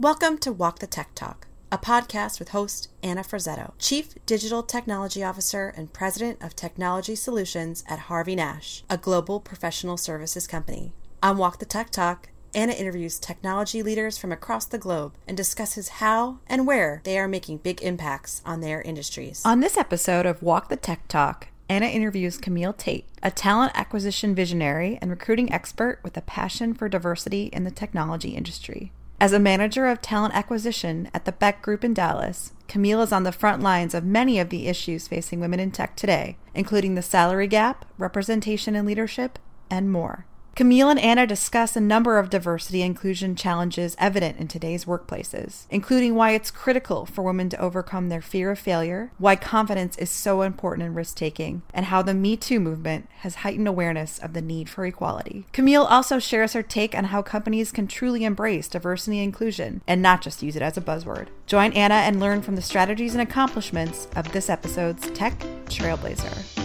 Welcome to Walk the Tech Talk, a podcast with host Anna Frazzetto, Chief Digital Technology Officer and President of Technology Solutions at Harvey Nash, a global professional services company. On Walk the Tech Talk, Anna interviews technology leaders from across the globe and discusses how and where they are making big impacts on their industries. On this episode of Walk the Tech Talk, Anna interviews Camille Tate, a talent acquisition visionary and recruiting expert with a passion for diversity in the technology industry. As a manager of talent acquisition at the Beck Group in Dallas, Camille is on the front lines of many of the issues facing women in tech today, including the salary gap, representation in leadership, and more. Camille and Anna discuss a number of diversity inclusion challenges evident in today's workplaces, including why it's critical for women to overcome their fear of failure, why confidence is so important in risk taking, and how the Me Too movement has heightened awareness of the need for equality. Camille also shares her take on how companies can truly embrace diversity and inclusion and not just use it as a buzzword. Join Anna and learn from the strategies and accomplishments of this episode's Tech Trailblazer.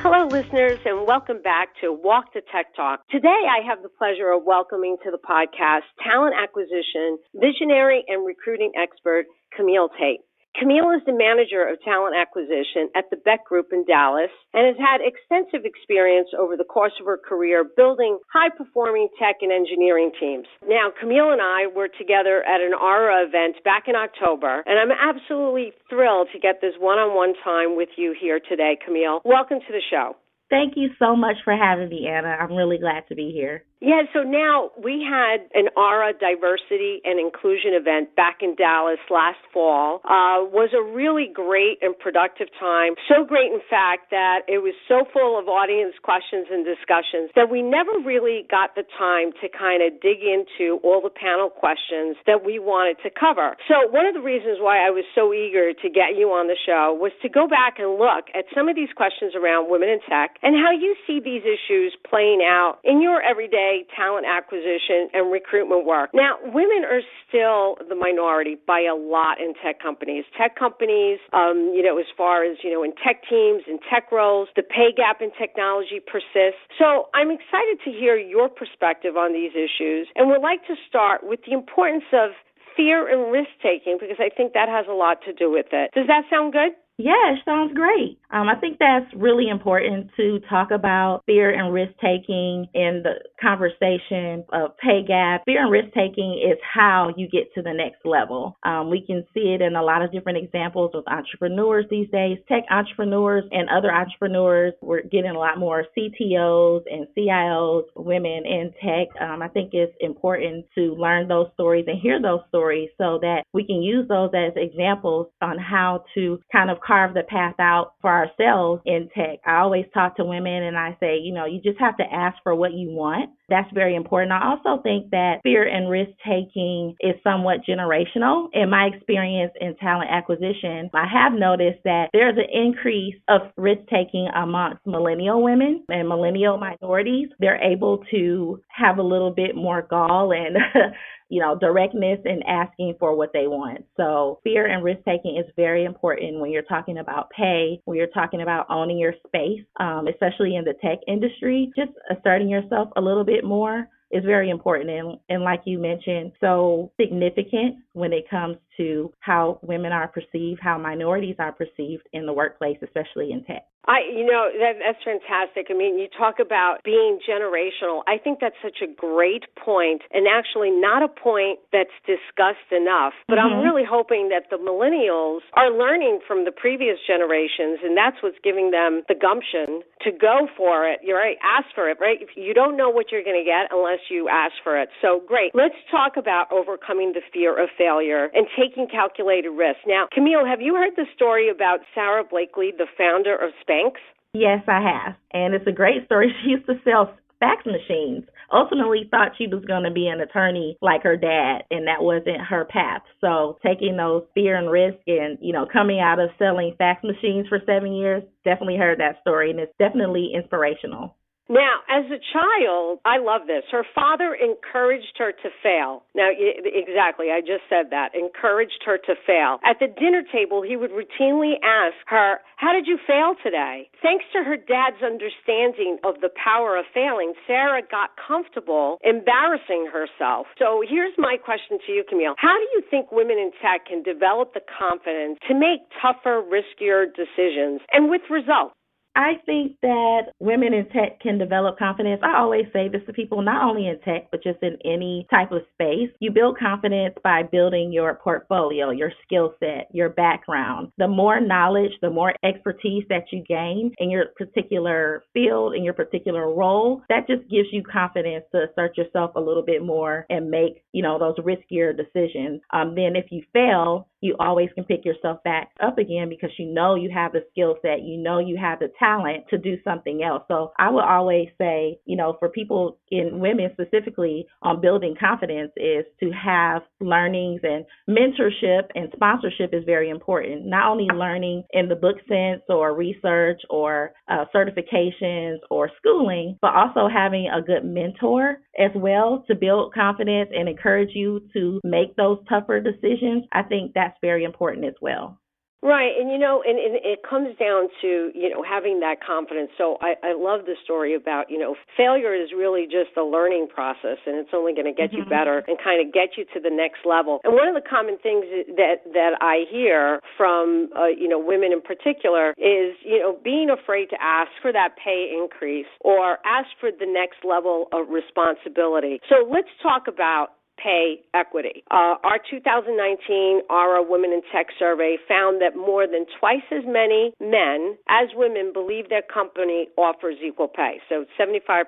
Hello, listeners, and welcome back to Walk the Tech Talk. Today, I have the pleasure of welcoming to the podcast talent acquisition, visionary, and recruiting expert Camille Tate. Camille is the manager of talent acquisition at the Beck Group in Dallas and has had extensive experience over the course of her career building high performing tech and engineering teams. Now, Camille and I were together at an ARA event back in October, and I'm absolutely thrilled to get this one on one time with you here today, Camille. Welcome to the show. Thank you so much for having me, Anna. I'm really glad to be here. Yeah, so now we had an ARA diversity and inclusion event back in Dallas last fall. Uh, was a really great and productive time. So great, in fact, that it was so full of audience questions and discussions that we never really got the time to kind of dig into all the panel questions that we wanted to cover. So one of the reasons why I was so eager to get you on the show was to go back and look at some of these questions around women in tech and how you see these issues playing out in your everyday talent acquisition and recruitment work. Now, women are still the minority by a lot in tech companies. Tech companies, um, you know, as far as, you know, in tech teams and tech roles, the pay gap in technology persists. So I'm excited to hear your perspective on these issues and would like to start with the importance of fear and risk taking because I think that has a lot to do with it. Does that sound good? Yeah, it sounds great. Um, I think that's really important to talk about fear and risk taking in the conversation of pay gap. Fear and risk taking is how you get to the next level. Um, we can see it in a lot of different examples with entrepreneurs these days, tech entrepreneurs and other entrepreneurs. We're getting a lot more CTOs and CIOs, women in tech. Um, I think it's important to learn those stories and hear those stories so that we can use those as examples on how to kind of carve the path out for ourselves in tech. I always talk to women and I say, you know, you just have to ask for what you want. That's very important. I also think that fear and risk taking is somewhat generational. In my experience in talent acquisition, I have noticed that there's an increase of risk taking amongst millennial women and millennial minorities. They're able to have a little bit more gall and you know, directness and asking for what they want. So fear and risk taking is very important when you're talking about pay, when you're talking about owning your space, um, especially in the tech industry, just asserting yourself a little bit more is very important and, and like you mentioned, so significant when it comes to how women are perceived, how minorities are perceived in the workplace, especially in tech. I, you know, that, that's fantastic. I mean, you talk about being generational. I think that's such a great point, and actually not a point that's discussed enough. But mm-hmm. I'm really hoping that the millennials are learning from the previous generations, and that's what's giving them the gumption to go for it. You're right, ask for it, right? If you don't know what you're going to get unless you ask for it. So great. Let's talk about overcoming the fear of failure and taking calculated risks. Now, Camille, have you heard the story about Sara Blakely, the founder of Spanx? Spanx? Yes, I have. And it's a great story. She used to sell fax machines. Ultimately thought she was going to be an attorney like her dad and that wasn't her path. So taking those fear and risk and, you know, coming out of selling fax machines for 7 years, definitely heard that story and it's definitely inspirational. Now, as a child, I love this. Her father encouraged her to fail. Now, exactly, I just said that. Encouraged her to fail. At the dinner table, he would routinely ask her, How did you fail today? Thanks to her dad's understanding of the power of failing, Sara got comfortable embarrassing herself. So here's my question to you, Camille. How do you think women in tech can develop the confidence to make tougher, riskier decisions and with results? I think that women in tech can develop confidence. I always say this to people, not only in tech, but just in any type of space. You build confidence by building your portfolio, your skill set, your background. The more knowledge, the more expertise that you gain in your particular field, in your particular role, that just gives you confidence to assert yourself a little bit more and make, you know, those riskier decisions. Um, then if you fail, you always can pick yourself back up again because you know you have the skill set, you know you have the talent to do something else. So I would always say, you know, for people in women specifically on building confidence is to have learnings and mentorship and sponsorship is very important. Not only learning in the book sense or research or uh, certifications or schooling, but also having a good mentor as well to build confidence and encourage you to make those tougher decisions. I think that's very important as well. Right, and you know, and, and it comes down to you know having that confidence. So I, I love the story about you know failure is really just a learning process, and it's only going to get mm-hmm. you better and kind of get you to the next level. And one of the common things that that I hear from uh, you know women in particular is you know being afraid to ask for that pay increase or ask for the next level of responsibility. So let's talk about pay equity. Uh, our 2019 ARA Women in Tech survey found that more than twice as many men as women believe their company offers equal pay. So 75%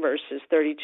versus 32%.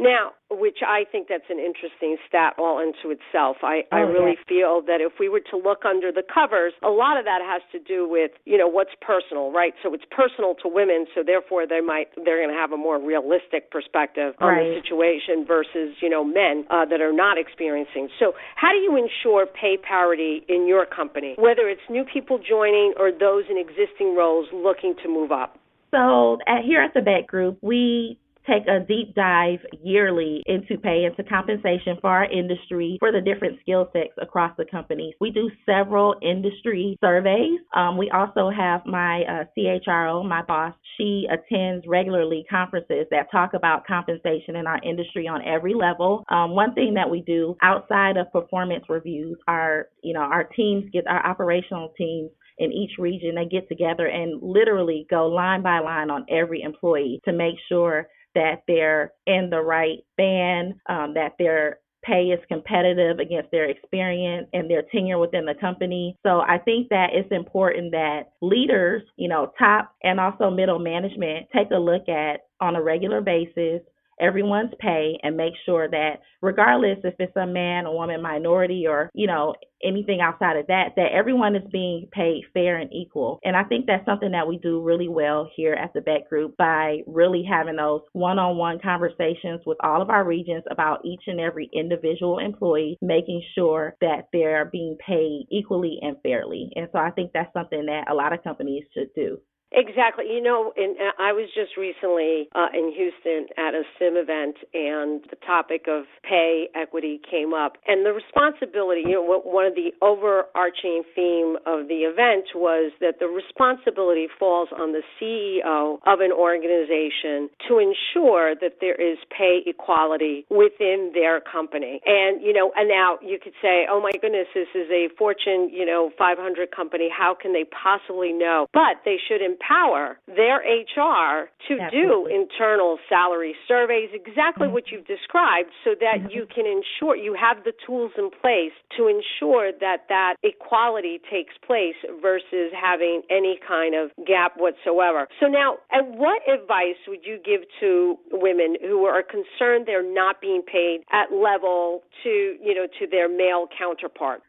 Now, which I think that's an interesting stat all into itself. I, oh, I really yeah. feel that if we were to look under the covers, a lot of that has to do with, you know, what's personal, right? So it's personal to women, so therefore they might they're going to have a more realistic perspective on right. the situation versus, you know, men. Uh, that are not experiencing. So, how do you ensure pay parity in your company, whether it's new people joining or those in existing roles looking to move up? So, at, here at the Beck Group, we take a deep dive yearly into pay, into compensation for our industry for the different skill sets across the company. We do several industry surveys. Um, we also have my uh, CHRO, my boss, she attends regularly conferences that talk about compensation in our industry on every level. Um, one thing that we do outside of performance reviews, our you know our teams get our operational teams in each region they get together and literally go line by line on every employee to make sure that they're in the right band, um, that their pay is competitive against their experience and their tenure within the company. So I think that it's important that leaders, you know, top and also middle management take a look at on a regular basis everyone's pay and make sure that regardless if it's a man, a woman, minority, or, you know, anything outside of that, that everyone is being paid fair and equal. And I think that's something that we do really well here at the Beck Group by really having those one on one conversations with all of our regions about each and every individual employee, making sure that they're being paid equally and fairly. And so I think that's something that a lot of companies should do. Exactly. You know, in, I was just recently uh, in Houston at a SIM event, and the topic of pay equity came up. And the responsibility, you know, one of the overarching theme of the event was that the responsibility falls on the CEO of an organization to ensure that there is pay equality within their company. And, you know, and now you could say, oh my goodness, this is a Fortune, you know, 500 company. How can they possibly know? But they should empower their HR to Absolutely. do internal salary surveys, exactly mm-hmm. what you've described, so that mm-hmm. you can ensure you have the tools in place to ensure that that equality takes place versus having any kind of gap whatsoever. So now, and what advice would you give to women who are concerned they're not being paid at level to, you know, to their male counterpart?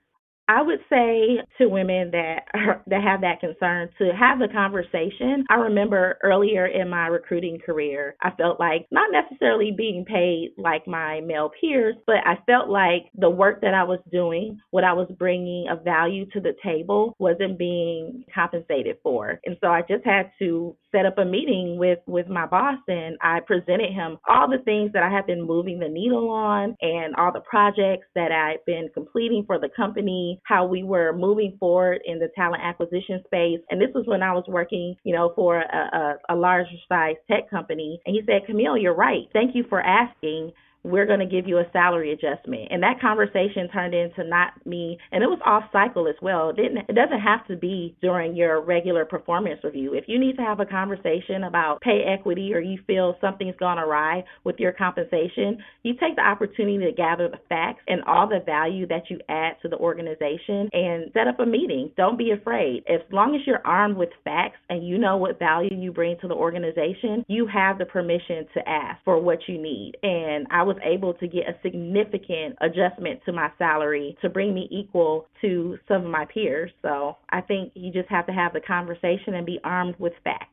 I would say to women that are, that have that concern to have the conversation. I remember earlier in my recruiting career, I felt like not necessarily being paid like my male peers, but I felt like the work that I was doing, what I was bringing of value to the table, wasn't being compensated for. And so I just had to set up a meeting with with my boss and I presented him all the things that I had been moving the needle on and all the projects that I'd been completing for the company, how we were moving forward in the talent acquisition space. And this was when I was working, you know, for a, a, a larger size tech company. And he said, Camille, you're right. Thank you for asking we're going to give you a salary adjustment. And that conversation turned into not me, and it was off cycle as well. It didn't it doesn't have to be during your regular performance review. If you need to have a conversation about pay equity or you feel something's gone awry with your compensation, you take the opportunity to gather the facts and all the value that you add to the organization and set up a meeting. Don't be afraid. As long as you're armed with facts and you know what value you bring to the organization, you have the permission to ask for what you need. And I was was able to get a significant adjustment to my salary to bring me equal to some of my peers. So I think you just have to have the conversation and be armed with facts.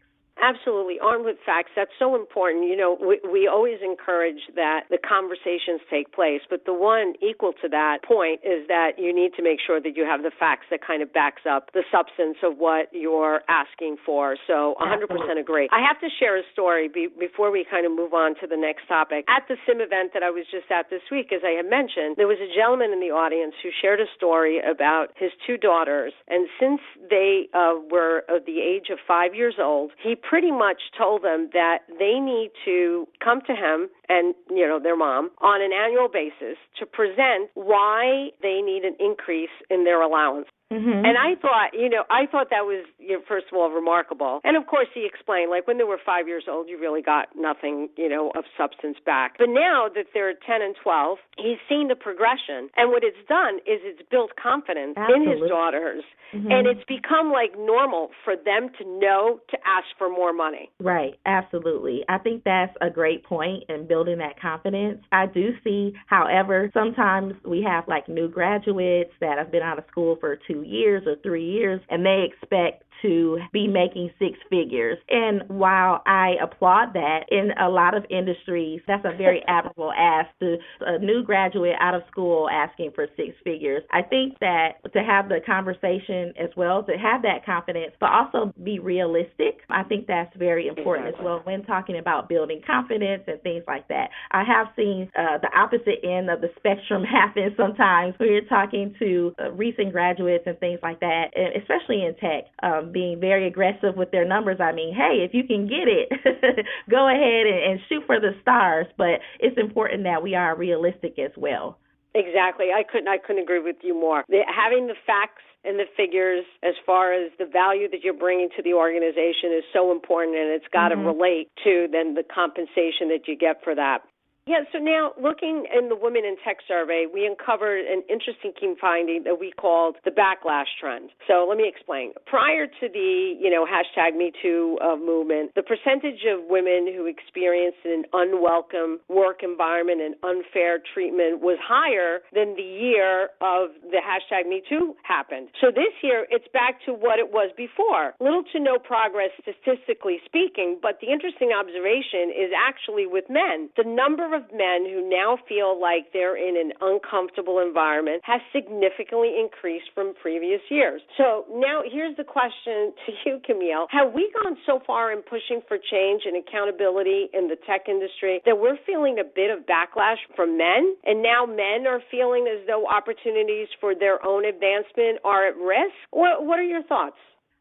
Absolutely, armed with facts. That's so important. You know, we, we always encourage that the conversations take place, but the one equal to that point is that you need to make sure that you have the facts that kind of backs up the substance of what you're asking for. So 100% agree. I have to share a story be, before we kind of move on to the next topic. At the SIM event that I was just at this week, as I had mentioned, there was a gentleman in the audience who shared a story about his two daughters, and since they uh, were of the age of five years old, he pretty much told them that they need to come to him and you know their mom on an annual basis to present why they need an increase in their allowance Mm-hmm. And I thought, you know, I thought that was, you know, first of all, remarkable. And of course, he explained, like when they were five years old, you really got nothing, you know, of substance back. But now that they're 10 and 12, he's seen the progression. And what it's done is it's built confidence Absolutely. in his daughters. Mm-hmm. And it's become like normal for them to know to ask for more money. Right. Absolutely. I think that's a great point in building that confidence. I do see, however, sometimes we have like new graduates that have been out of school for two years or three years, and they expect to be making six figures. And while I applaud that, in a lot of industries, that's a very admirable ask to a new graduate out of school asking for six figures. I think that to have the conversation as well, to have that confidence, but also be realistic, I think that's very important as well when talking about building confidence and things like that. I have seen uh, the opposite end of the spectrum happen sometimes when you're talking to uh, recent graduates and things like that, especially in tech. Um, being very aggressive with their numbers. I mean, hey, if you can get it, go ahead and, and shoot for the stars. But it's important that we are realistic as well. Exactly. I couldn't I couldn't agree with you more. The, having the facts and the figures as far as the value that you're bringing to the organization is so important and it's got mm-hmm. to relate to then the compensation that you get for that. Yeah, so now looking in the Women in Tech survey, we uncovered an interesting key finding that we called the backlash trend. So let me explain. Prior to the, you know, hashtag Me Too uh, movement, the percentage of women who experienced an unwelcome work environment and unfair treatment was higher than the year of the hashtag Me Too happened. So this year, it's back to what it was before. Little to no progress statistically speaking, but the interesting observation is actually with men. The number of men who now feel like they're in an uncomfortable environment has significantly increased from previous years. So now here's the question to you, Camille. Have we gone so far in pushing for change and accountability in the tech industry that we're feeling a bit of backlash from men? And now men are feeling as though opportunities for their own advancement are at risk? What, what are your thoughts?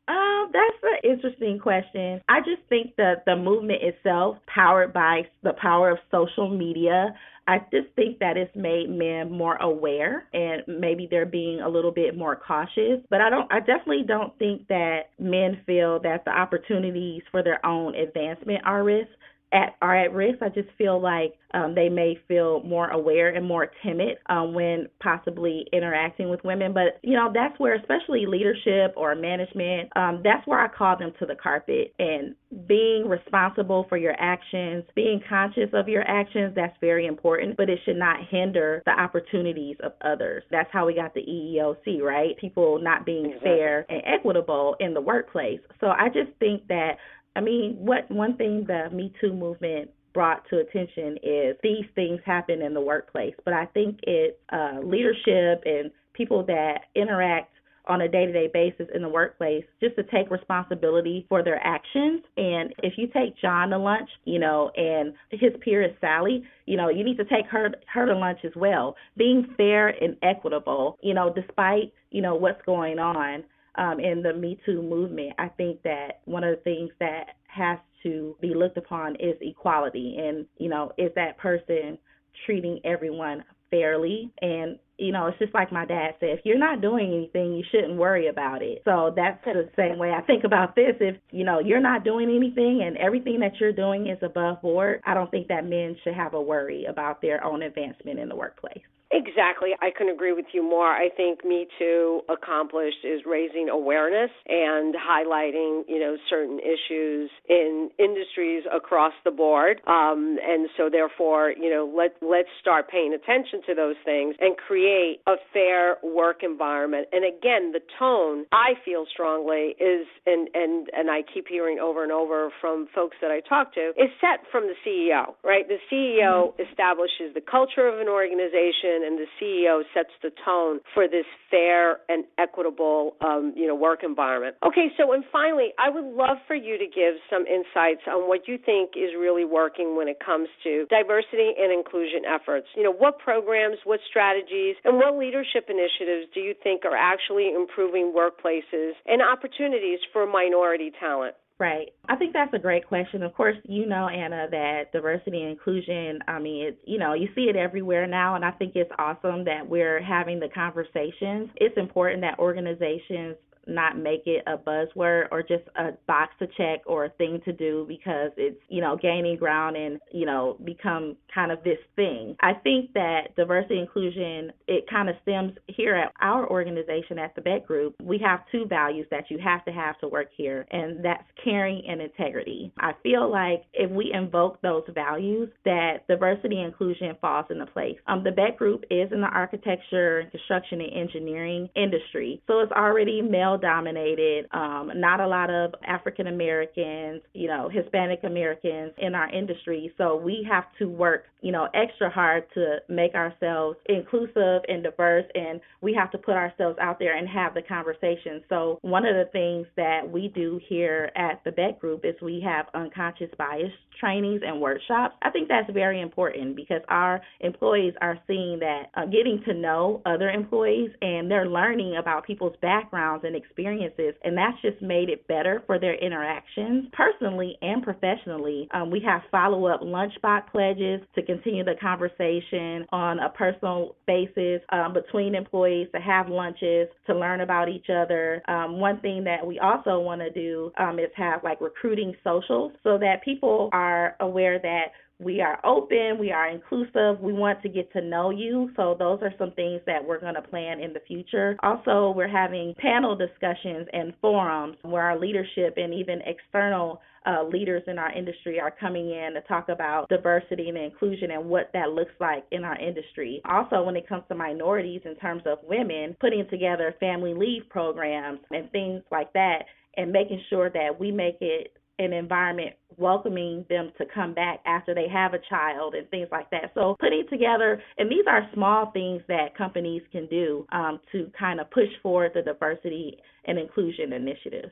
Um, that's an interesting question. I just think that the movement itself, powered by the power of social media, I just think that it's made men more aware and maybe they're being a little bit more cautious. But I don't I definitely don't think that men feel that the opportunities for their own advancement are risk at are at risk. I just feel like um, they may feel more aware and more timid um, when possibly interacting with women. But you know, that's where, especially leadership or management, um, that's where I call them to the carpet and being responsible for your actions, being conscious of your actions. That's very important, but it should not hinder the opportunities of others. That's how we got the EEOC, right? People not being fair and equitable in the workplace. So I just think that I mean, what one thing the Me Too movement brought to attention is these things happen in the workplace, but I think it's uh, leadership and people that interact on a day to day basis in the workplace just to take responsibility for their actions. And if you take John to lunch, you know, and his peer is Sally, you know, you need to take her her to lunch as well. Being fair and equitable, you know, despite, you know, what's going on um, in the Me Too movement, I think that one of the things that has to be looked upon is equality. And, you know, is that person treating everyone fairly? And you know it's just like my dad said if you're not doing anything you shouldn't worry about it. So that's the same way i think about this. If you know you're not doing anything and everything that you're doing is above board i don't think that men should have a worry about their own advancement in the workplace Exactly. I couldn't agree with you more. I think Me Too accomplished is raising awareness and highlighting, you know, certain issues in industries across the board. Um, and so therefore, you know, let let's start paying attention to those things and create a fair work environment. And again, the tone I feel strongly is and and and I keep hearing over and over from folks that I talk to is set from the CEO, right? The CEO mm-hmm. establishes the culture of an organization and the CEO sets the tone for this fair and equitable, um, you know, work environment. Okay, so and finally, I would love for you to give some insights on what you think is really working when it comes to diversity and inclusion efforts. You know, what programs, what strategies, and what leadership initiatives do you think are actually improving workplaces and opportunities for minority talent? Right. I think that's a great question. Of course, you know, Anna, that diversity and inclusion, I mean, it's, you know, you see it everywhere now, and I think it's awesome that we're having the conversations. It's important that organizations not make it a buzzword or just a box to check or a thing to do because it's, you know, gaining ground and, you know, become kind of this thing. I think that diversity inclusion, it kind of stems here at our organization at the Beck Group. We have two values that you have to have to work here, and that's caring and integrity. I feel like if we invoke those values, that diversity inclusion falls into place. Um, the Beck Group is in the architecture, construction, and engineering industry, so it's already male male dominated, um, not a lot of African Americans, you know, Hispanic Americans in our industry. So we have to work, you know, extra hard to make ourselves inclusive and diverse, and we have to put ourselves out there and have the conversation. So one of the things that we do here at the Beck Group is we have unconscious bias trainings and workshops. I think that's very important because our employees are seeing that uh, getting to know other employees and they're learning about people's backgrounds and experiences, and that's just made it better for their interactions personally and professionally. Um, we have follow up lunchbox pledges to continue the conversation on a personal basis um, between employees to have lunches to learn about each other. Um, one thing that we also want to do um, is have like recruiting socials so that people are aware that we are open, we are inclusive, we want to get to know you. So, those are some things that we're going to plan in the future. Also, we're having panel discussions and forums where our leadership and even external uh, leaders in our industry are coming in to talk about diversity and inclusion and what that looks like in our industry. Also, when it comes to minorities in terms of women, putting together family leave programs and things like that, and making sure that we make it an environment welcoming them to come back after they have a child and things like that. So putting together, and these are small things that companies can do um, to kind of push forward the diversity and inclusion initiatives.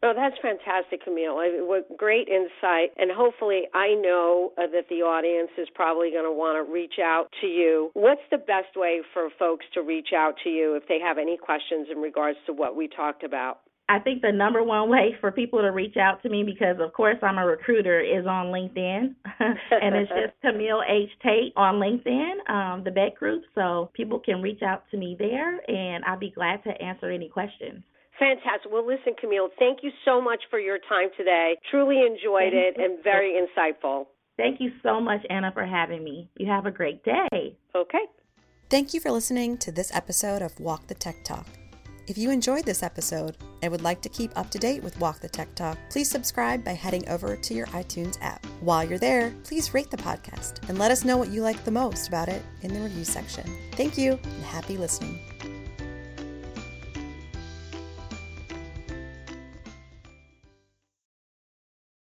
Oh, that's fantastic, Camille. What great insight. And hopefully, I know uh, that the audience is probably going to want to reach out to you. What's the best way for folks to reach out to you if they have any questions in regards to what we talked about? I think the number one way for people to reach out to me, because of course I'm a recruiter, is on LinkedIn, and it's just Camille H Tate on LinkedIn, um, the Beck Group. So people can reach out to me there, and I'll be glad to answer any questions. Fantastic. Well, listen, Camille, thank you so much for your time today. Truly enjoyed it and very insightful. Thank you so much, Anna, for having me. You have a great day. Okay. Thank you for listening to this episode of Walk the Tech Talk. If you enjoyed this episode and would like to keep up to date with Walk the Tech Talk, please subscribe by heading over to your iTunes app. While you're there, please rate the podcast and let us know what you like the most about it in the review section. Thank you and happy listening.